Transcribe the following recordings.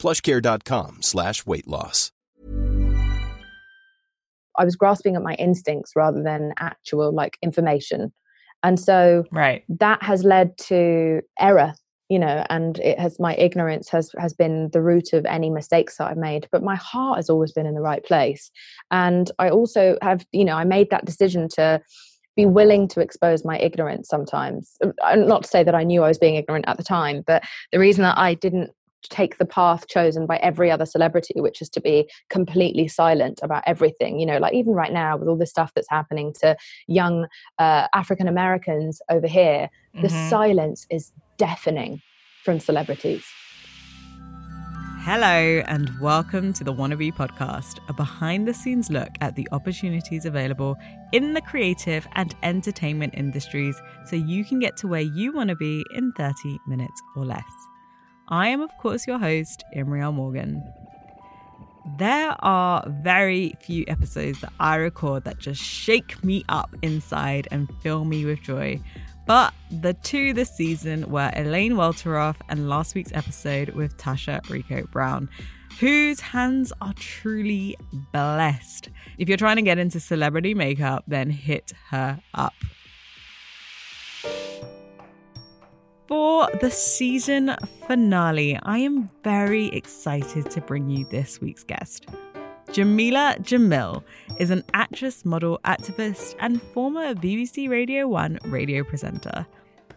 plushcare.com slash weight loss. I was grasping at my instincts rather than actual like information. And so Right. that has led to error you know and it has my ignorance has has been the root of any mistakes that i've made but my heart has always been in the right place and i also have you know i made that decision to be willing to expose my ignorance sometimes Uh, not to say that i knew i was being ignorant at the time but the reason that i didn't take the path chosen by every other celebrity which is to be completely silent about everything you know like even right now with all the stuff that's happening to young uh, african americans over here the Mhm. silence is deafening from celebrities Hello, and welcome to the Wannabe Podcast, a behind the scenes look at the opportunities available in the creative and entertainment industries so you can get to where you want to be in 30 minutes or less. I am, of course, your host, Imriel Morgan. There are very few episodes that I record that just shake me up inside and fill me with joy. But the two this season were Elaine Welteroth and last week's episode with Tasha Reiko Brown, whose hands are truly blessed. If you're trying to get into celebrity makeup, then hit her up. For the season finale, I am very excited to bring you this week's guest. Jamila Jamil is an actress, model, activist, and former BBC Radio 1 radio presenter.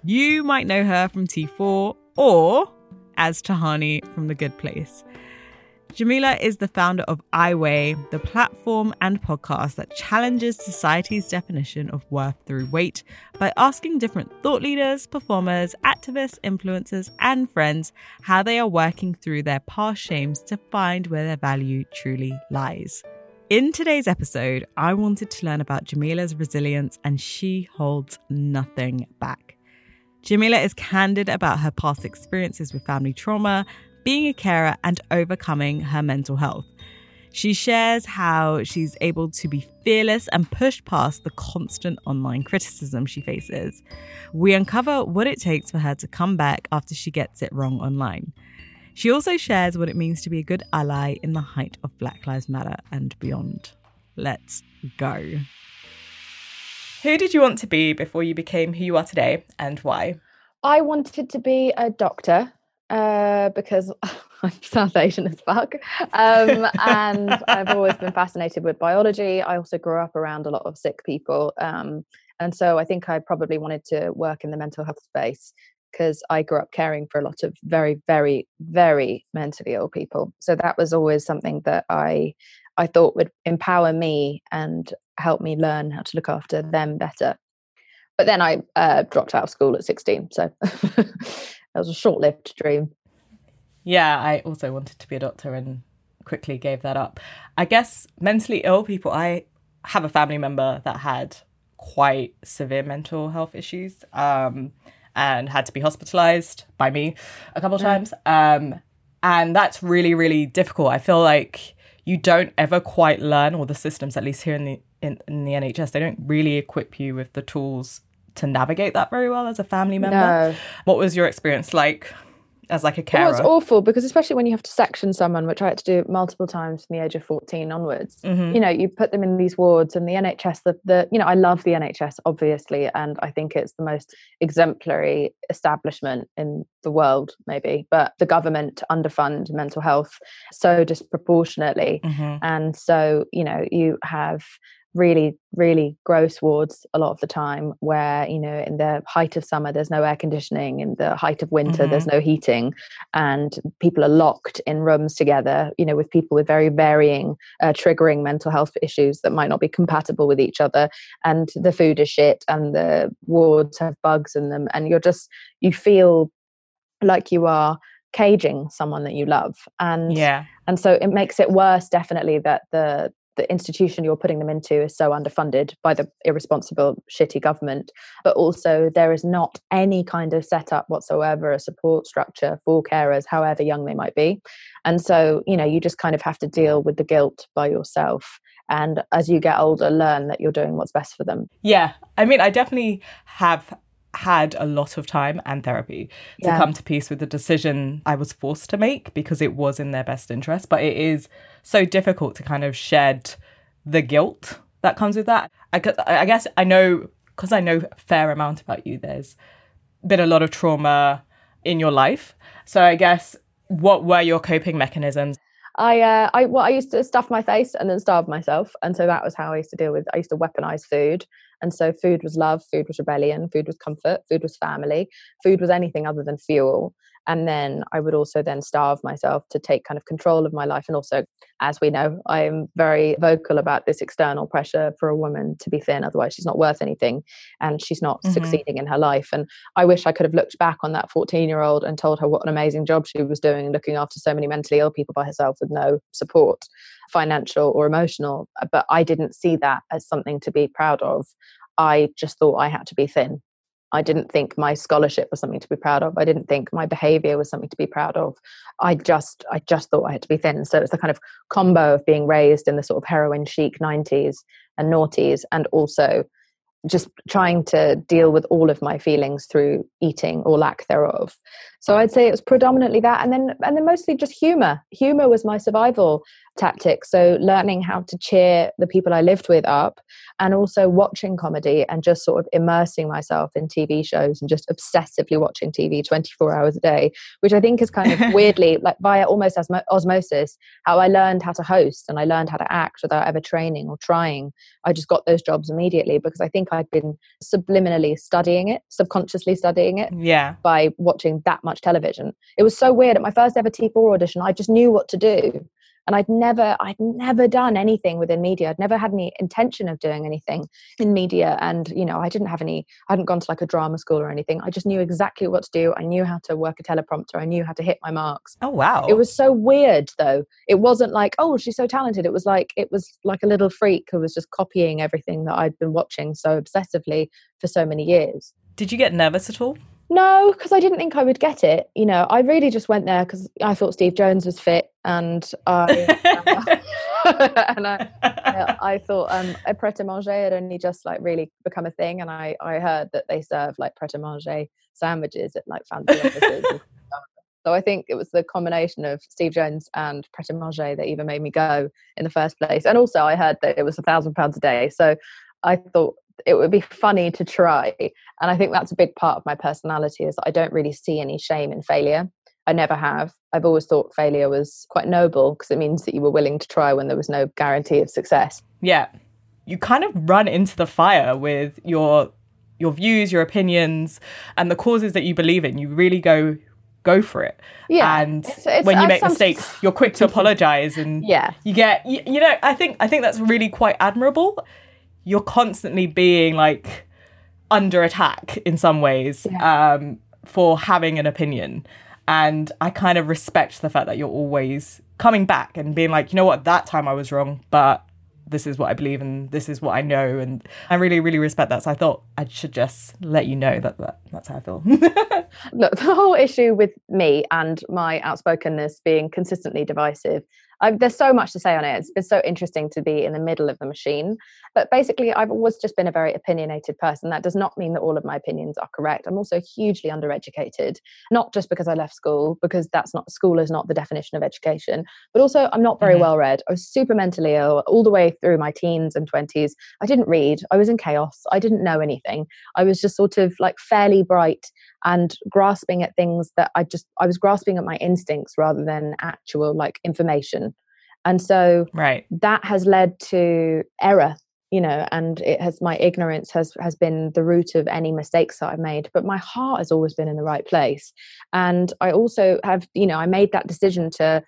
You might know her from T4 or as Tahani from The Good Place. Jamila is the founder of iWeigh, the platform and podcast that challenges society's definition of worth through weight by asking different thought leaders, performers, activists, influencers, and friends how they are working through their past shames to find where their value truly lies. In today's episode, I wanted to learn about Jamila's resilience, and she holds nothing back. Jamila is candid about her past experiences with family trauma, being a carer, and overcoming her mental health. She shares how she's able to be fearless and push past the constant online criticism she faces. We uncover what it takes for her to come back after she gets it wrong online. She also shares what it means to be a good ally in the height of Black Lives Matter and beyond. Let's go. Who did you want to be before you became who you are today and why? I wanted to be a doctor uh, because I'm South Asian as fuck. Um, and I've always been fascinated with biology. I also grew up around a lot of sick people. Um, and so I think I probably wanted to work in the mental health space because I grew up caring for a lot of very, very, very mentally ill people. So that was always something that I I thought would empower me and help me learn how to look after them better. But then I uh, dropped out of school at 16. So that was a short lived dream. Yeah, I also wanted to be a doctor and quickly gave that up. I guess mentally ill people, I have a family member that had quite severe mental health issues um, and had to be hospitalized by me a couple of times. Um, and that's really, really difficult. I feel like you don't ever quite learn, or the systems, at least here in the in, in the NHS, they don't really equip you with the tools to navigate that very well as a family member. No. What was your experience like as like a It carer? was awful because especially when you have to section someone, which I had to do multiple times from the age of 14 onwards. Mhm. You know, you put them in these wards and the NHS, the, the you know, I love the NHS obviously, and I think it's the most exemplary establishment in the world, maybe. But the government underfund mental health so disproportionately. Mhm. And so, you know, you have really, really gross wards a lot of the time where, you know, in the height of summer, there's no air conditioning. In the height of winter, there's no heating. And people are locked in rooms together, you know, with people with very varying, uh, triggering mental health issues that might not be compatible with each other. And the food is shit and the wards have bugs in them. And you're just, you feel like you are caging someone that you love and yeah and so it makes it worse definitely that the the institution you're putting them into is so underfunded by the irresponsible shitty government. But also there is not any kind of setup whatsoever a support structure for carers however young they might be. And so you know you just kind of have to deal with the guilt by yourself. And as you get older learn that you're doing what's best for them. Yeah. I mean i definitely have had a lot of time and therapy to yeah. come to peace with the decision I was forced to make because it was in their best interest. But it is so difficult to kind of shed the guilt that comes with that. I, I guess I know, because I know a fair amount about you, there's been a lot of trauma in your life. So I guess what were your coping mechanisms? I uh, I well, I used to stuff my face and then starve myself, and so that was how I used to deal with. I used to weaponize food, and so food was love, food was rebellion, food was comfort, food was family, food was anything other than fuel and then i would also then starve myself to take kind of control of my life. And also as we know i am very vocal about this external pressure for a woman to be thin otherwise she's not worth anything and she's not mm-hmm. succeeding in her life. And i wish i could have looked back on that 14 year old and told her what an amazing job she was doing looking after so many mentally ill people by herself with no support financial or emotional. But i didn't see that as something to be proud of. I just thought I had to be thin I didn't think my scholarship was something to be proud of. I didn't think my behavior was something to be proud of. I just I just thought I had to be thin. So it's the kind of combo of being raised in the sort of heroin chic 90s and noughties and also just trying to deal with all of my feelings through eating or lack thereof so i'd say it was predominantly that and then and then mostly just humor. Humor was my survival tactic. So learning how to cheer the people i lived with up and also watching comedy and just sort of immersing myself in tv shows and just obsessively watching tv 24 hours a day which i think is kind of weirdly like via almost as osmosis how i learned how to host and i learned how to act without ever training or trying. I just got those jobs immediately because i think i'd been subliminally studying it subconsciously studying it yeah. by watching that much television. It was so weird at my first ever t4 audition i just knew what to do. And i'd never i'd never done anything within media. I'd never had any intention of doing anything in media. And you know i didn't have any i hadn't gone to like a drama school or anything. I just knew exactly what to do. I knew how to work a teleprompter. I knew how to hit my marks. Oh wow. It was so weird though. It wasn't like oh she's so talented. It was like it was like a little freak who was just copying everything that i'd been watching so obsessively for so many years. Did you get nervous at all no, because I didn't think I would get it. You know, I really just went there because I thought Steve Jones was fit, and I and I, I thought um, a pret a manger had only just like really become a thing, and I I heard that they serve like pret a manger sandwiches at like fancy offices. so I think it was the combination of Steve Jones and pret a manger that even made me go in the first place. And also, I heard that it was a thousand pounds a day, so I thought it would be funny to try. And I think that's a big part of my personality is that I don't really see any shame in failure. I never have. I've always thought failure was quite noble because it means that you were willing to try when there was no guarantee of success. Yeah. You kind of run into the fire with your your views, your opinions, and the causes that you believe in. You really go go for it. Yeah. And it's, it's, when you make mistakes, you're quick to apologize and yeah. you get you, you know, I think I think that's really quite admirable you're constantly being like under attack in some ways yeah. um, for having an opinion. And I kind of respect the fact that you're always coming back and being like, you know what, that time I was wrong, but this is what I believe and this is what I know. And I really, really respect that. So I thought I should just let you know that, that that's how I feel. Look, the whole issue with me and my outspokenness being consistently divisive I've, there's so much to say on it. It's been so interesting to be in the middle of the machine. But basically, I've always just been a very opinionated person. That does not mean that all of my opinions are correct. I'm also hugely undereducated, not just because I left school, because that's not school is not the definition of education, but also I'm not very mm-hmm. well read. I was super mentally ill all the way through my teens and 20s. I didn't read. I was in chaos. I didn't know anything. I was just sort of like fairly bright and grasping at things that I just I was grasping at my instincts rather than actual like information. And so right. that has led to error, you know, and it has my ignorance has has been the root of any mistakes that I've made. But my heart has always been in the right place. And I also have, you know, I made that decision to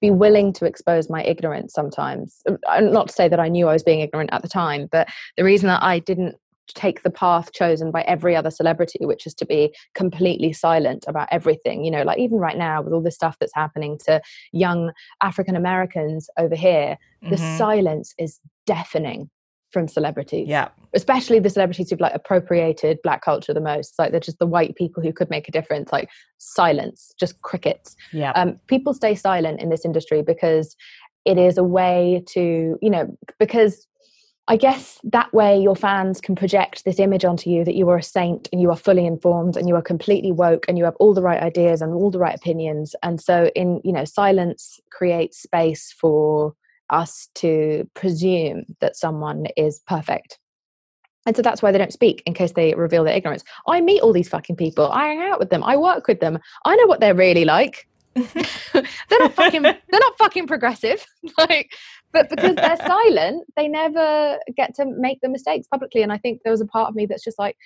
be willing to expose my ignorance sometimes. Uh, not to say that I knew I was being ignorant at the time, but the reason that I didn't take the path chosen by every other celebrity which is to be completely silent about everything you know like even right now with all the stuff that's happening to young african americans over here mm-hmm. the silence is deafening from celebrities yeah. especially the celebrities who've like appropriated black culture the most like they're just the white people who could make a difference like silence just crickets. Yeah. Um, people stay silent in this industry because it is a way to you know because I guess that way your fans can project this image onto you that you are a saint and you are fully informed and you are completely woke and you have all the right ideas and all the right opinions. And so in, you know, silence creates space for us to presume that someone is perfect. And so that's why they don't speak in case they reveal their ignorance. I meet all these fucking people. I hang out with them. I work with them. I know what they're really like. they're not fucking they're not fucking progressive. like but because they're silent, they never get to make the mistakes publicly. And I think there was a part of me that's just like,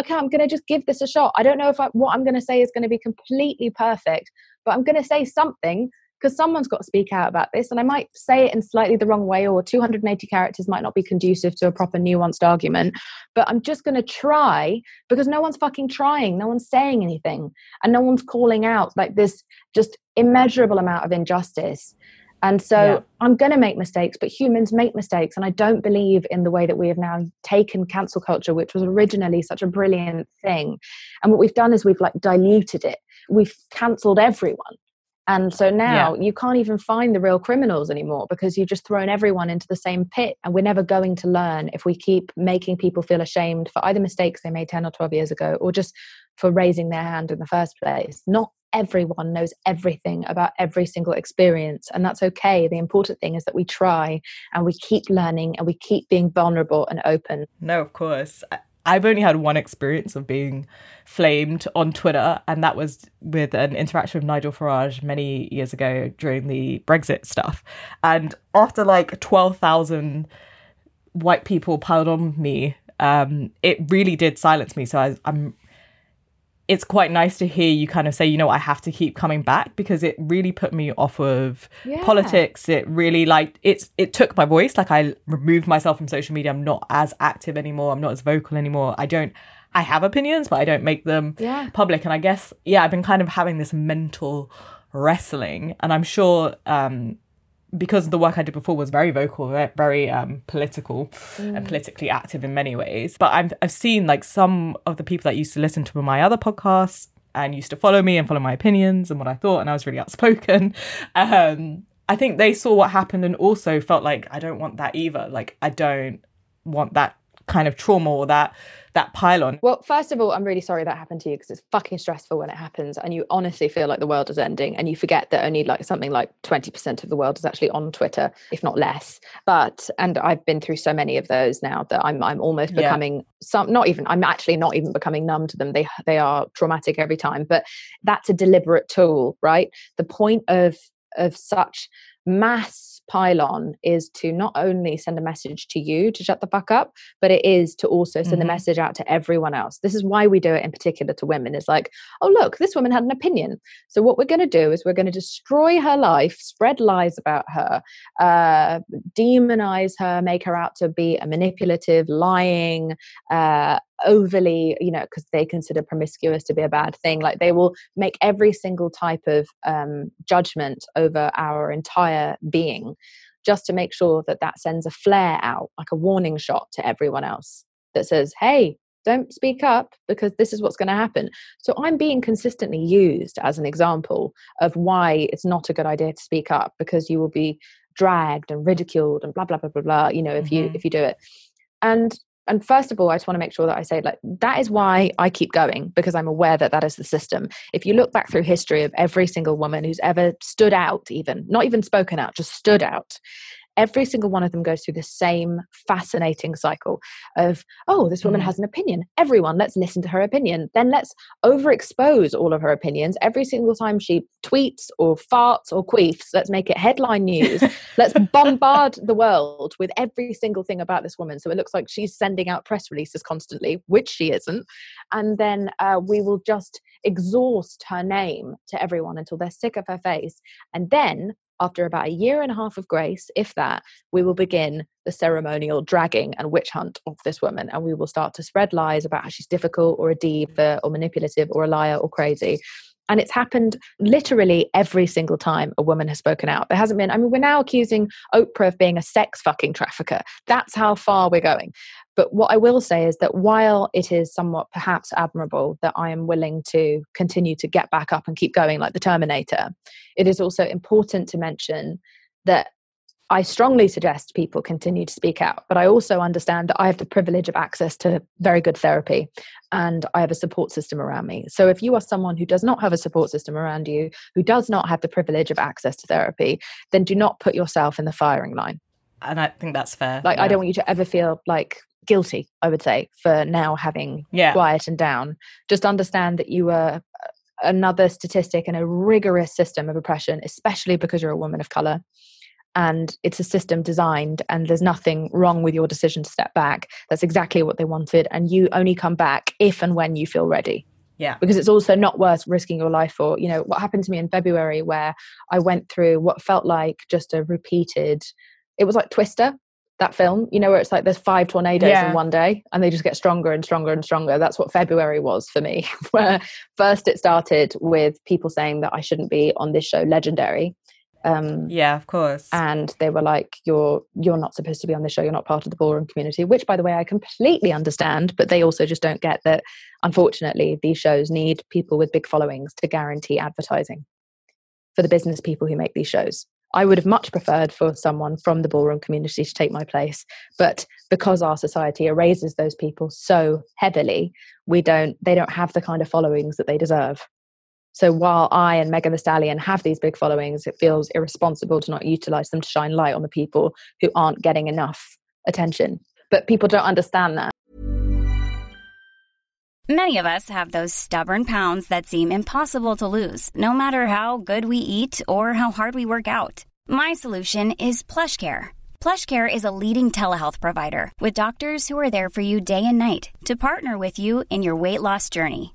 okay, I'm going to just give this a shot. I don't know if I, what I'm going to say is going to be completely perfect, but I'm going to say something because someone's got to speak out about this. And I might say it in slightly the wrong way, or 280 characters might not be conducive to a proper nuanced argument. But I'm just going to try because no one's fucking trying. No one's saying anything. And no one's calling out like this just immeasurable amount of injustice. And so yeah. I'm going to make mistakes, but humans make mistakes. And I don't believe in the way that we have now taken cancel culture, which was originally such a brilliant thing. And what we've done is we've like diluted it. We've cancelled everyone. And so now yeah. you can't even find the real criminals anymore because you've just thrown everyone into the same pit. And we're never going to learn if we keep making people feel ashamed for either mistakes they made 10 or 12 years ago or just for raising their hand in the first place. Not everyone knows everything about every single experience and that's okay the important thing is that we try and we keep learning and we keep being vulnerable and open no of course I've only had one experience of being flamed on Twitter, and that was with an interaction with Nigel Farage many years ago during the Brexit stuff. And after like 12,000 white people piled on me, um, it really did silence me. So I, I'm it's quite nice to hear you kind of say, you know, I have to keep coming back because it really put me off of yeah. politics. It really like it's it took my voice. Like I removed myself from social media. I'm not as active anymore. I'm not as vocal anymore. I don't I have opinions, but I don't make them yeah. public. And I guess, yeah, I've been kind of having this mental wrestling. And I'm sure um because the work I did before was very vocal, very, um, political mm. and politically active in many ways. But I've, I've seen like some of the people that used to listen to my other podcasts and used to follow me and follow my opinions and what I thought, and I was really outspoken. Um, I think they saw what happened and also felt like I don't want that either. Like I don't want that kind of trauma or that that pylon. Well, first of all, I'm really sorry that happened to you because it's fucking stressful when it happens and you honestly feel like the world is ending and you forget that only like something like 20% of the world is actually on Twitter, if not less. But and I've been through so many of those now that I'm I'm almost becoming yeah. some not even I'm actually not even becoming numb to them. They they are traumatic every time, but that's a deliberate tool, right? The point of of such mass pylon is to not only send a message to you to shut the fuck up, but it is to also send mm-hmm. a message out to everyone else. This is why we do it in particular to women. Is like, oh look, this woman had an opinion. So what we're going to do is we're going to destroy her life, spread lies about her, uh, demonize her, make her out to be a manipulative, lying, uh, overly you know because they consider promiscuous to be a bad thing like they will make every single type of um, judgment over our entire being just to make sure that that sends a flare out like a warning shot to everyone else that says hey don't speak up because this is what's going to happen. So I'm being consistently used as an example of why it's not a good idea to speak up because you will be dragged and ridiculed and blah blah blah blah blah. You know, if mm-hmm. you if you do it, and and first of all, I just want to make sure that I say, like, that is why I keep going because I'm aware that that is the system. If you look back through history of every single woman who's ever stood out, even not even spoken out, just stood out, every single one of them goes through the same fascinating cycle of, oh, this woman mm. has an opinion. Everyone, let's listen to her opinion. Then let's overexpose all of her opinions every single time she tweets or farts or queefs. Let's make it headline news. let's bombard the world with every single thing about this woman. So it looks like she's sending out press releases constantly, which she isn't. And then uh, we will just exhaust her name to everyone until they're sick of her face. And then after about a year and a half of grace, if that, we will begin the ceremonial dragging and witch hunt of this woman. And we will start to spread lies about how she's difficult or a diva or manipulative or a liar or crazy. And it's happened literally every single time a woman has spoken out. There hasn't been, I mean, we're now accusing Oprah of being a sex fucking trafficker. That's how far we're going. But what I will say is that while it is somewhat perhaps admirable that I am willing to continue to get back up and keep going like the Terminator, it is also important to mention that I strongly suggest people continue to speak out, but I also understand that I have the privilege of access to very good therapy and I have a support system around me. So if you are someone who does not have a support system around you, who does not have the privilege of access to therapy, then do not put yourself in the firing line. And I think that's fair. Like, yeah. I don't want you to ever feel like guilty, I would say, for now having yeah. quiet and down. Just understand that you are uh, another statistic in a rigorous system of oppression, especially because you're a woman of color and it's a system designed and there's nothing wrong with your decision to step back. That's exactly what they wanted and you only come back if and when you feel ready. Yeah. Because it's also not worth risking your life for. You know what happened to me in february where i went through what felt like just a repeated it was like twister that film you know where it's like there's five tornadoes yeah. in one day and they just get stronger and stronger and stronger. That's what february was for me where first it started with people saying that i shouldn't be on this show legendary um, yeah, of course. And they were like, "You're you're not supposed to be on the show. You're not part of the ballroom community." Which, by the way, I completely understand. But they also just don't get that. Unfortunately, these shows need people with big followings to guarantee advertising for the business people who make these shows. I would have much preferred for someone from the ballroom community to take my place, but because our society erases those people so heavily, we don't. They don't have the kind of followings that they deserve. So while I and Megan Thee Stallion have these big followings, it feels irresponsible to not utilize them to shine light on the people who aren't getting enough attention. But people don't understand that. Many of us have those stubborn pounds that seem impossible to lose, no matter how good we eat or how hard we work out. My solution is PlushCare. PlushCare is a leading telehealth provider with doctors who are there for you day and night to partner with you in your weight loss journey.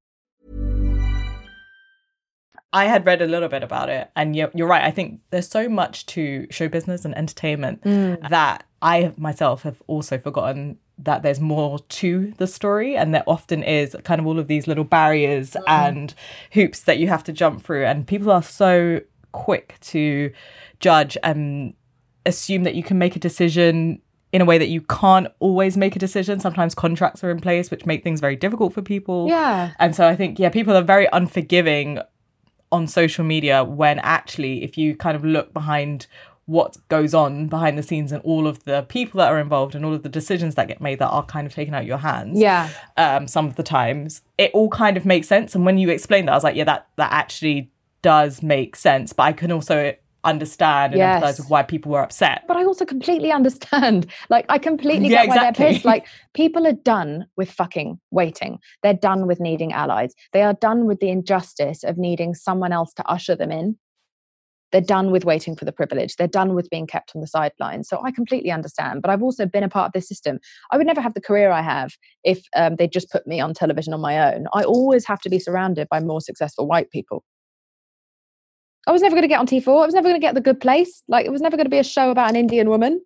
I had read a little bit about it, and you're, you're right. I think there's so much to show business and entertainment mm. that I myself have also forgotten that there's more to the story and there often is kind of all of these little barriers mm. and hoops that you have to jump through and people are so quick to judge and assume that you can make a decision in a way that you can't always make a decision. Sometimes contracts are in place which make things very difficult for people. Yeah. And so I think yeah, people are very unforgiving on social media when actually if you kind of look behind what goes on behind the scenes and all of the people that are involved and all of the decisions that get made that are kind of taken out of your hands. Yeah. Um, some of the times it all kind of makes sense. And when you explained that, I was like, yeah, that that actually does make sense. But I can also understand and yes. empathize with why people were upset. But I also completely understand. Like I completely yeah, get why exactly. they're pissed. Like people are done with fucking waiting. They're done with needing allies. They are done with the injustice of needing someone else to usher them in they're done with waiting for the privilege they're done with being kept on the sidelines so i completely understand but i've also been a part of this system i would never have the career i have if um, they just put me on television on my own i always have to be surrounded by more successful white people I was never going to get on T4. I was never going to get the good place. Like it was never going to be a show about an Indian woman.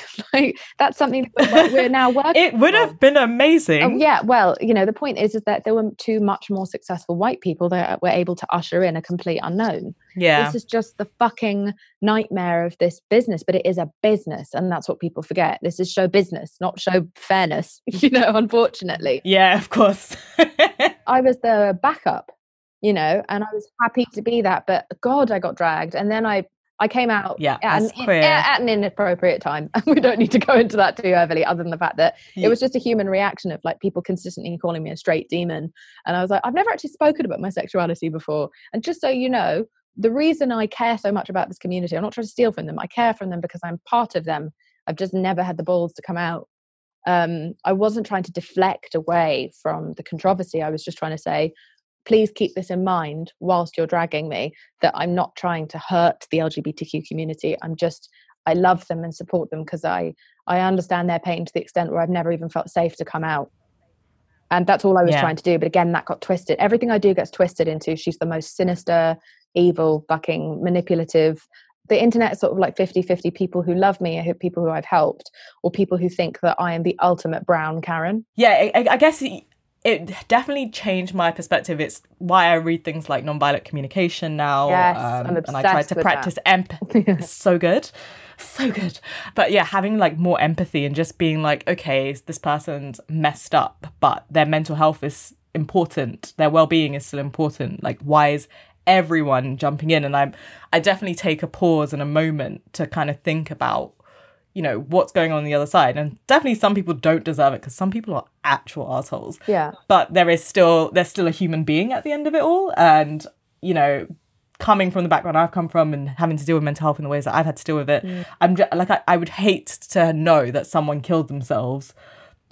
like that's something that we're now working. it would have been amazing. Oh, yeah, well, you know, the point is, is that there were two much more successful white people that uh, were able to usher in a complete unknown. yeah. This is just the fucking nightmare of this business, but it is a business, and that's what people forget. This is show business, not show fairness. You know, unfortunately, yeah, of course. I was the backup, you know, and I was happy to be that. But God, I got dragged, and then I I came out Yeah, at, an, at an inappropriate time. And we don't need to go into that too heavily, other than the fact that Ye- it was just a human reaction of like people consistently calling me a straight demon. And I was like, I've never actually spoken about my sexuality before. And just so you know, the reason I care so much about this community, I'm not trying to steal from them. I care from them because I'm part of them. I've just never had the balls to come out. Um, I wasn't trying to deflect away from the controversy. I was just trying to say, please keep this in mind whilst you're dragging me that I'm not trying to hurt the LGBTQ community. I'm just I love them and support them because I I understand their pain to the extent where I've never even felt safe to come out. And that's all I was Yeah. trying to do. But again, that got twisted. Everything I do gets twisted into she's the most sinister, evil, fucking manipulative. The internet is sort of like 50 50 people who love me, who people who I've helped, or people who think that I am the ultimate brown Karen. yeah, I- I guess it, it definitely changed my perspective. It's why I read things like nonviolent communication now. Yes, I'm um, and I try to practice empathy. So good. So good. But yeah, having like more empathy and just being like, okay, this person's messed up, but their mental health is important. Their well-being is still important. Like why is everyone jumping in? And I'm I definitely take a pause and a moment to kind of think about you know what's going on, on the other side. And definitely some people don't deserve it because some people are actual assholes. Yeah. but there is still there's still a human being at the end of it all. And you know coming from the background i've come from and having to deal with mental health in the ways that i've had to deal with it mm. i'm just, like I, I would hate to know that someone killed themselves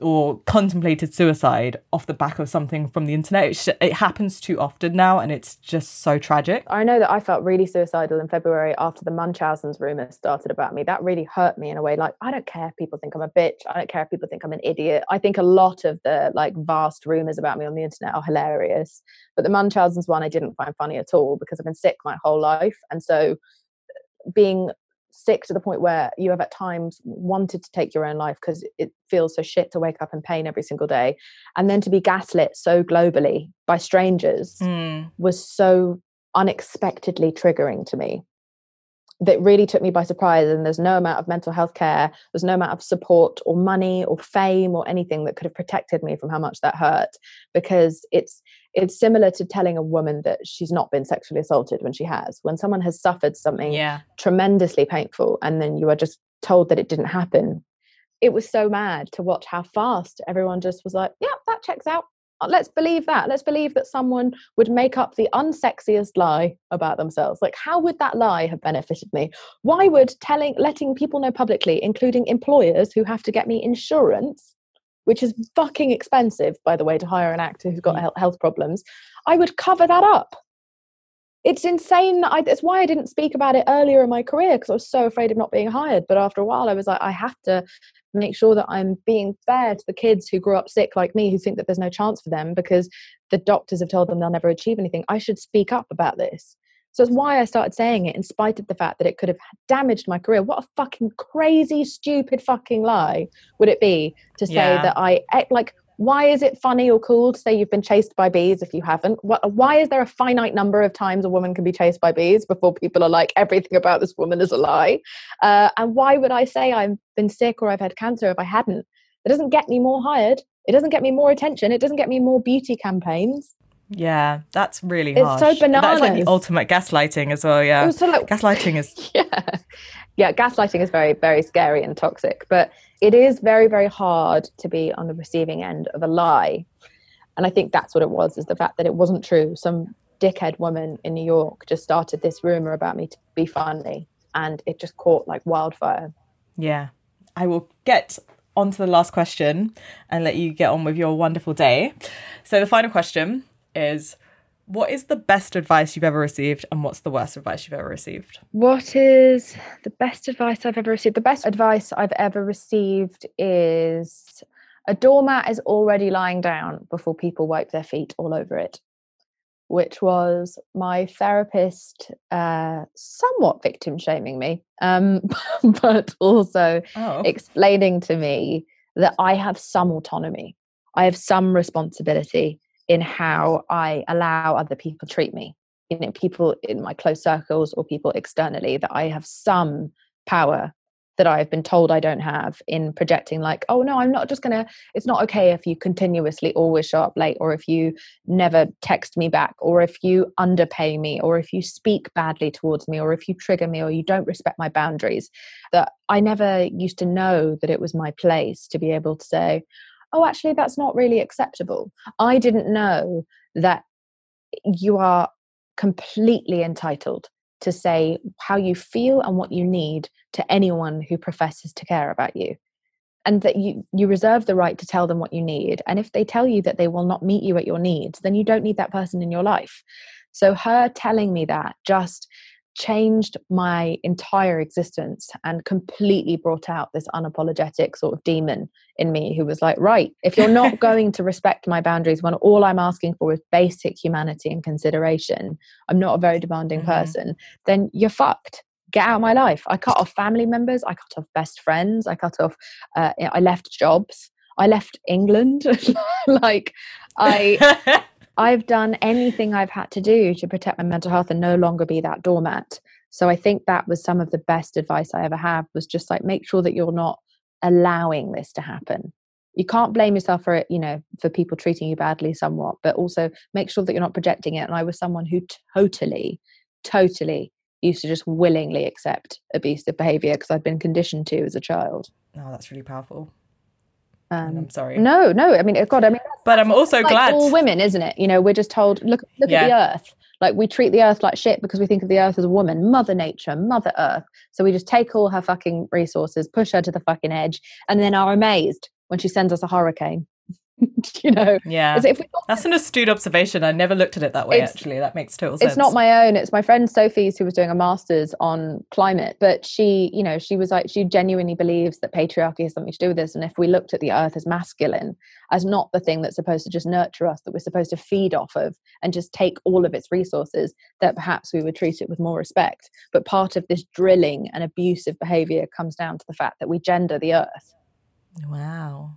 or contemplated suicide off the back of something from the internet it, sh- it happens too often now and it's just so tragic I know that I felt really suicidal in February after the Munchausen's rumors started about me. That really hurt me in a way. Like, I don't care if people think I'm a bitch. I don't care if people think I'm an idiot. I think a lot of the like vast rumors about me on the internet are hilarious. But the Munchausen's one I didn't find funny at all because I've been sick my whole life. And so being sick to the point where you have at times wanted to take your own life because it feels so shit to wake up in pain every single day. And then to be gaslit so globally by strangers Mm. was so unexpectedly triggering to me that really took me by surprise and there's no amount of mental health care there's no amount of support or money or fame or anything that could have protected me from how much that hurt because it's it's similar to telling a woman that she's not been sexually assaulted when she has. When someone has suffered something yeah. tremendously painful and then you are just told that it didn't happen it was so mad to watch how fast everyone just was like yeah that checks out let's believe that. Let's believe that someone would make up the unsexiest lie about themselves. Like how would that lie have benefited me? Why would telling letting people know publicly including employers who have to get me insurance which is fucking expensive by the way to hire an actor who's got Mm. health problems i would cover that up it's insane. that I, it's why I didn't speak about it earlier in my career because I was so afraid of not being hired. But after a while, I was like, I have to make sure that I'm being fair to the kids who grew up sick like me, who think that there's no chance for them because the doctors have told them they'll never achieve anything. I should speak up about this. So it's why I started saying it, in spite of the fact that it could have damaged my career. What a fucking crazy, stupid fucking lie would it be to say Yeah. that I eh, like? Why is it funny or cool to say you've been chased by bees if you haven't? What, why is there a finite number of times a woman can be chased by bees before people are like, everything about this woman is a lie? Uh, and why would I say I've been sick or I've had cancer if I hadn't? It doesn't get me more hired. It doesn't get me more attention. It doesn't get me more beauty campaigns. yeah that's really It's so harsh. that's like bananas. the ultimate gaslighting as well yeah It was sort of like, gaslighting is yeah yeah gaslighting is very very scary and toxic but it is very very hard to be on the receiving end of a lie and i think that's what it was is the fact that it wasn't true some dickhead woman in new york just started this rumor about me to be funny and it just caught like wildfire Yeah. I will get on to the last question and let you get on with your wonderful day. So, the final question is What is the best advice you've ever received, and what's the worst advice you've ever received? What is the best advice I've ever received? The best advice I've ever received is a doormat is already lying down before people wipe their feet all over it. which was my therapist uh, somewhat victim shaming me, um, but also Oh. explaining to me that I have some autonomy. I have some responsibility in how I allow other people treat me. You know, people in my close circles or people externally, that I have some power that I've been told I don't have in projecting, like, oh no, I'm not just gonna, it's not okay if you continuously always show up late, or if you never text me back, or if you underpay me, or if you speak badly towards me, or if you trigger me, or you don't respect my boundaries. That I never used to know that it was my place to be able to say, oh, actually, that's not really acceptable. I didn't know that you are completely entitled to say how you feel and what you need to anyone who professes to care about you and that you you reserve the right to tell them what you need and if they tell you that they will not meet you at your needs then you don't need that person in your life so her telling me that just changed my entire existence and completely brought out this unapologetic sort of demon in me who was like right if you're not going to respect my boundaries when all i'm asking for is basic humanity and consideration i'm not a very demanding Mhm. person then you're fucked. Get out of my life. I cut off family members i cut off best friends i cut off uh, i left jobs. I left england. Like i I've done anything I've had to do to protect my mental health and no longer be that doormat. So I think that was some of the best advice I ever had was just like make sure that you're not allowing this to happen. You can't blame yourself for it, you know, for people treating you badly somewhat, but also make sure that you're not projecting it. And I was someone who totally, totally used to just willingly accept abusive behavior because I'd been conditioned to as a child. oh, that's really powerful. Um, I'm sorry. no, no. I mean, God, I mean, but I'm also like glad. all women, isn't it? You know, we're just told look look at the earth. Like we treat the earth like shit because we think of the earth as a woman, Mother Nature, Mother Earth. So we just take all her fucking resources, push her to the fucking edge, and then are amazed when she sends us a hurricane. you know, yeah. if we That's an astute observation. I never looked at it that way, actually. That makes total sense. it's not my own it's my friend sophie's who was doing a master's on climate but she you know she was like she genuinely believes that patriarchy has something to do with this and if we looked at the earth as masculine as not the thing that's supposed to just nurture us that we're supposed to feed off of and just take all of its resources that perhaps we would treat it with more respect but part of this drilling and abusive behavior comes down to the fact that we gender the earth Wow.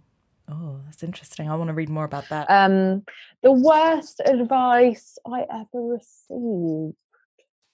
Oh, that's interesting. I want to read more about that. Um, the worst advice I ever received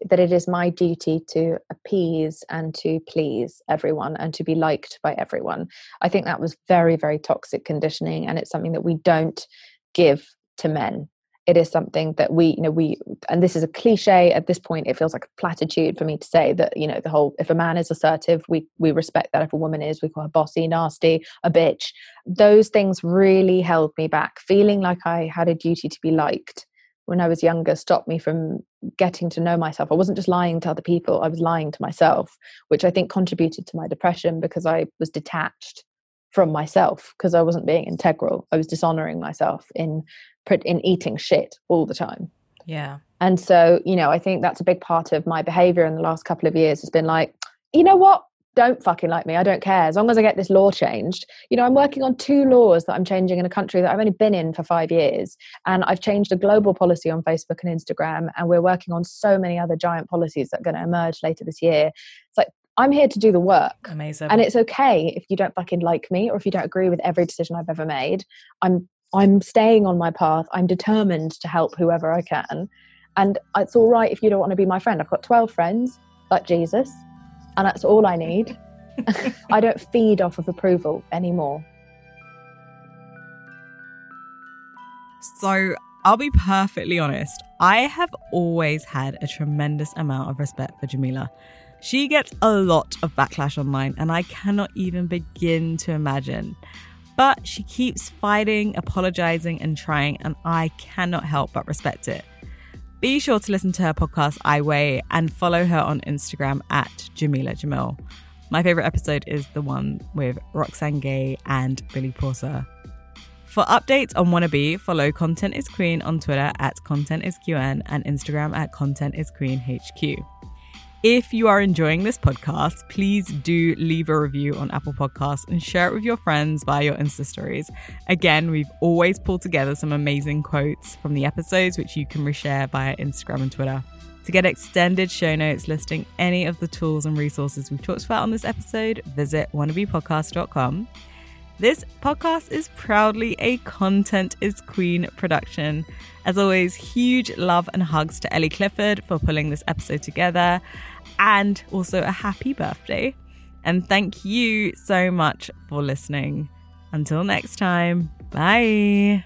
that it is my duty to appease and to please everyone and to be liked by everyone. I think that was very, very toxic conditioning, and it's something that we don't give to men. It is something that we, you know, we, and this is a cliche at this point. It feels like a platitude for me to say that, you know, the whole if a man is assertive, we we respect that. If a woman is, we call her bossy, nasty, a bitch those things really held me back. Feeling like I had a duty to be liked when I was younger stopped me from getting to know myself. I wasn't just lying to other people, I was lying to myself, which I think contributed to my depression because I was detached from myself because I wasn't being integral. I was dishonoring myself in in eating shit all the time. yeah. And so, you know, I think that's a big part of my behavior in the last couple of years has been like, you know what? Don't fucking like me. I don't care. As long as I get this law changed. You know, I'm working on two laws that I'm changing in a country that I've only been in for five years. And I've changed a global policy on Facebook and Instagram. And we're working on so many other giant policies that are going to emerge later this year. It's like, I'm here to do the work. Amazing. And it's okay if you don't fucking like me or if you don't agree with every decision I've ever made. I'm I'm staying on my path. I'm determined to help whoever I can. And it's all right if you don't want to be my friend. I've got 12 friends, like Jesus, and that's all I need. I don't feed off of approval anymore. So I'll be perfectly honest. I have always had a tremendous amount of respect for Jamila. She gets a lot of backlash online, and I cannot even begin to imagine. But she keeps fighting, apologizing, and trying, and I cannot help but respect it. Be sure to listen to her podcast, I Weigh, and follow her on Instagram at Jamila Jamil. My favorite episode is the one with Roxane Gay and Billy Porter. For updates on Wannabe, follow Content is Queen on Twitter at Content is QN and Instagram at Content is Queen HQ. If you are enjoying this podcast, please do leave a review on Apple Podcasts and share it with your friends via your Insta stories. Again, we've always pulled together some amazing quotes from the episodes, which you can reshare via Instagram and Twitter. To get extended show notes listing any of the tools and resources we've talked about on this episode, visit wannabepodcast.com. This podcast is proudly a Content is Queen production. As always, huge love and hugs to Ellie Clifford for pulling this episode together, and also a happy birthday. And thank you so much for listening. Until next time, bye.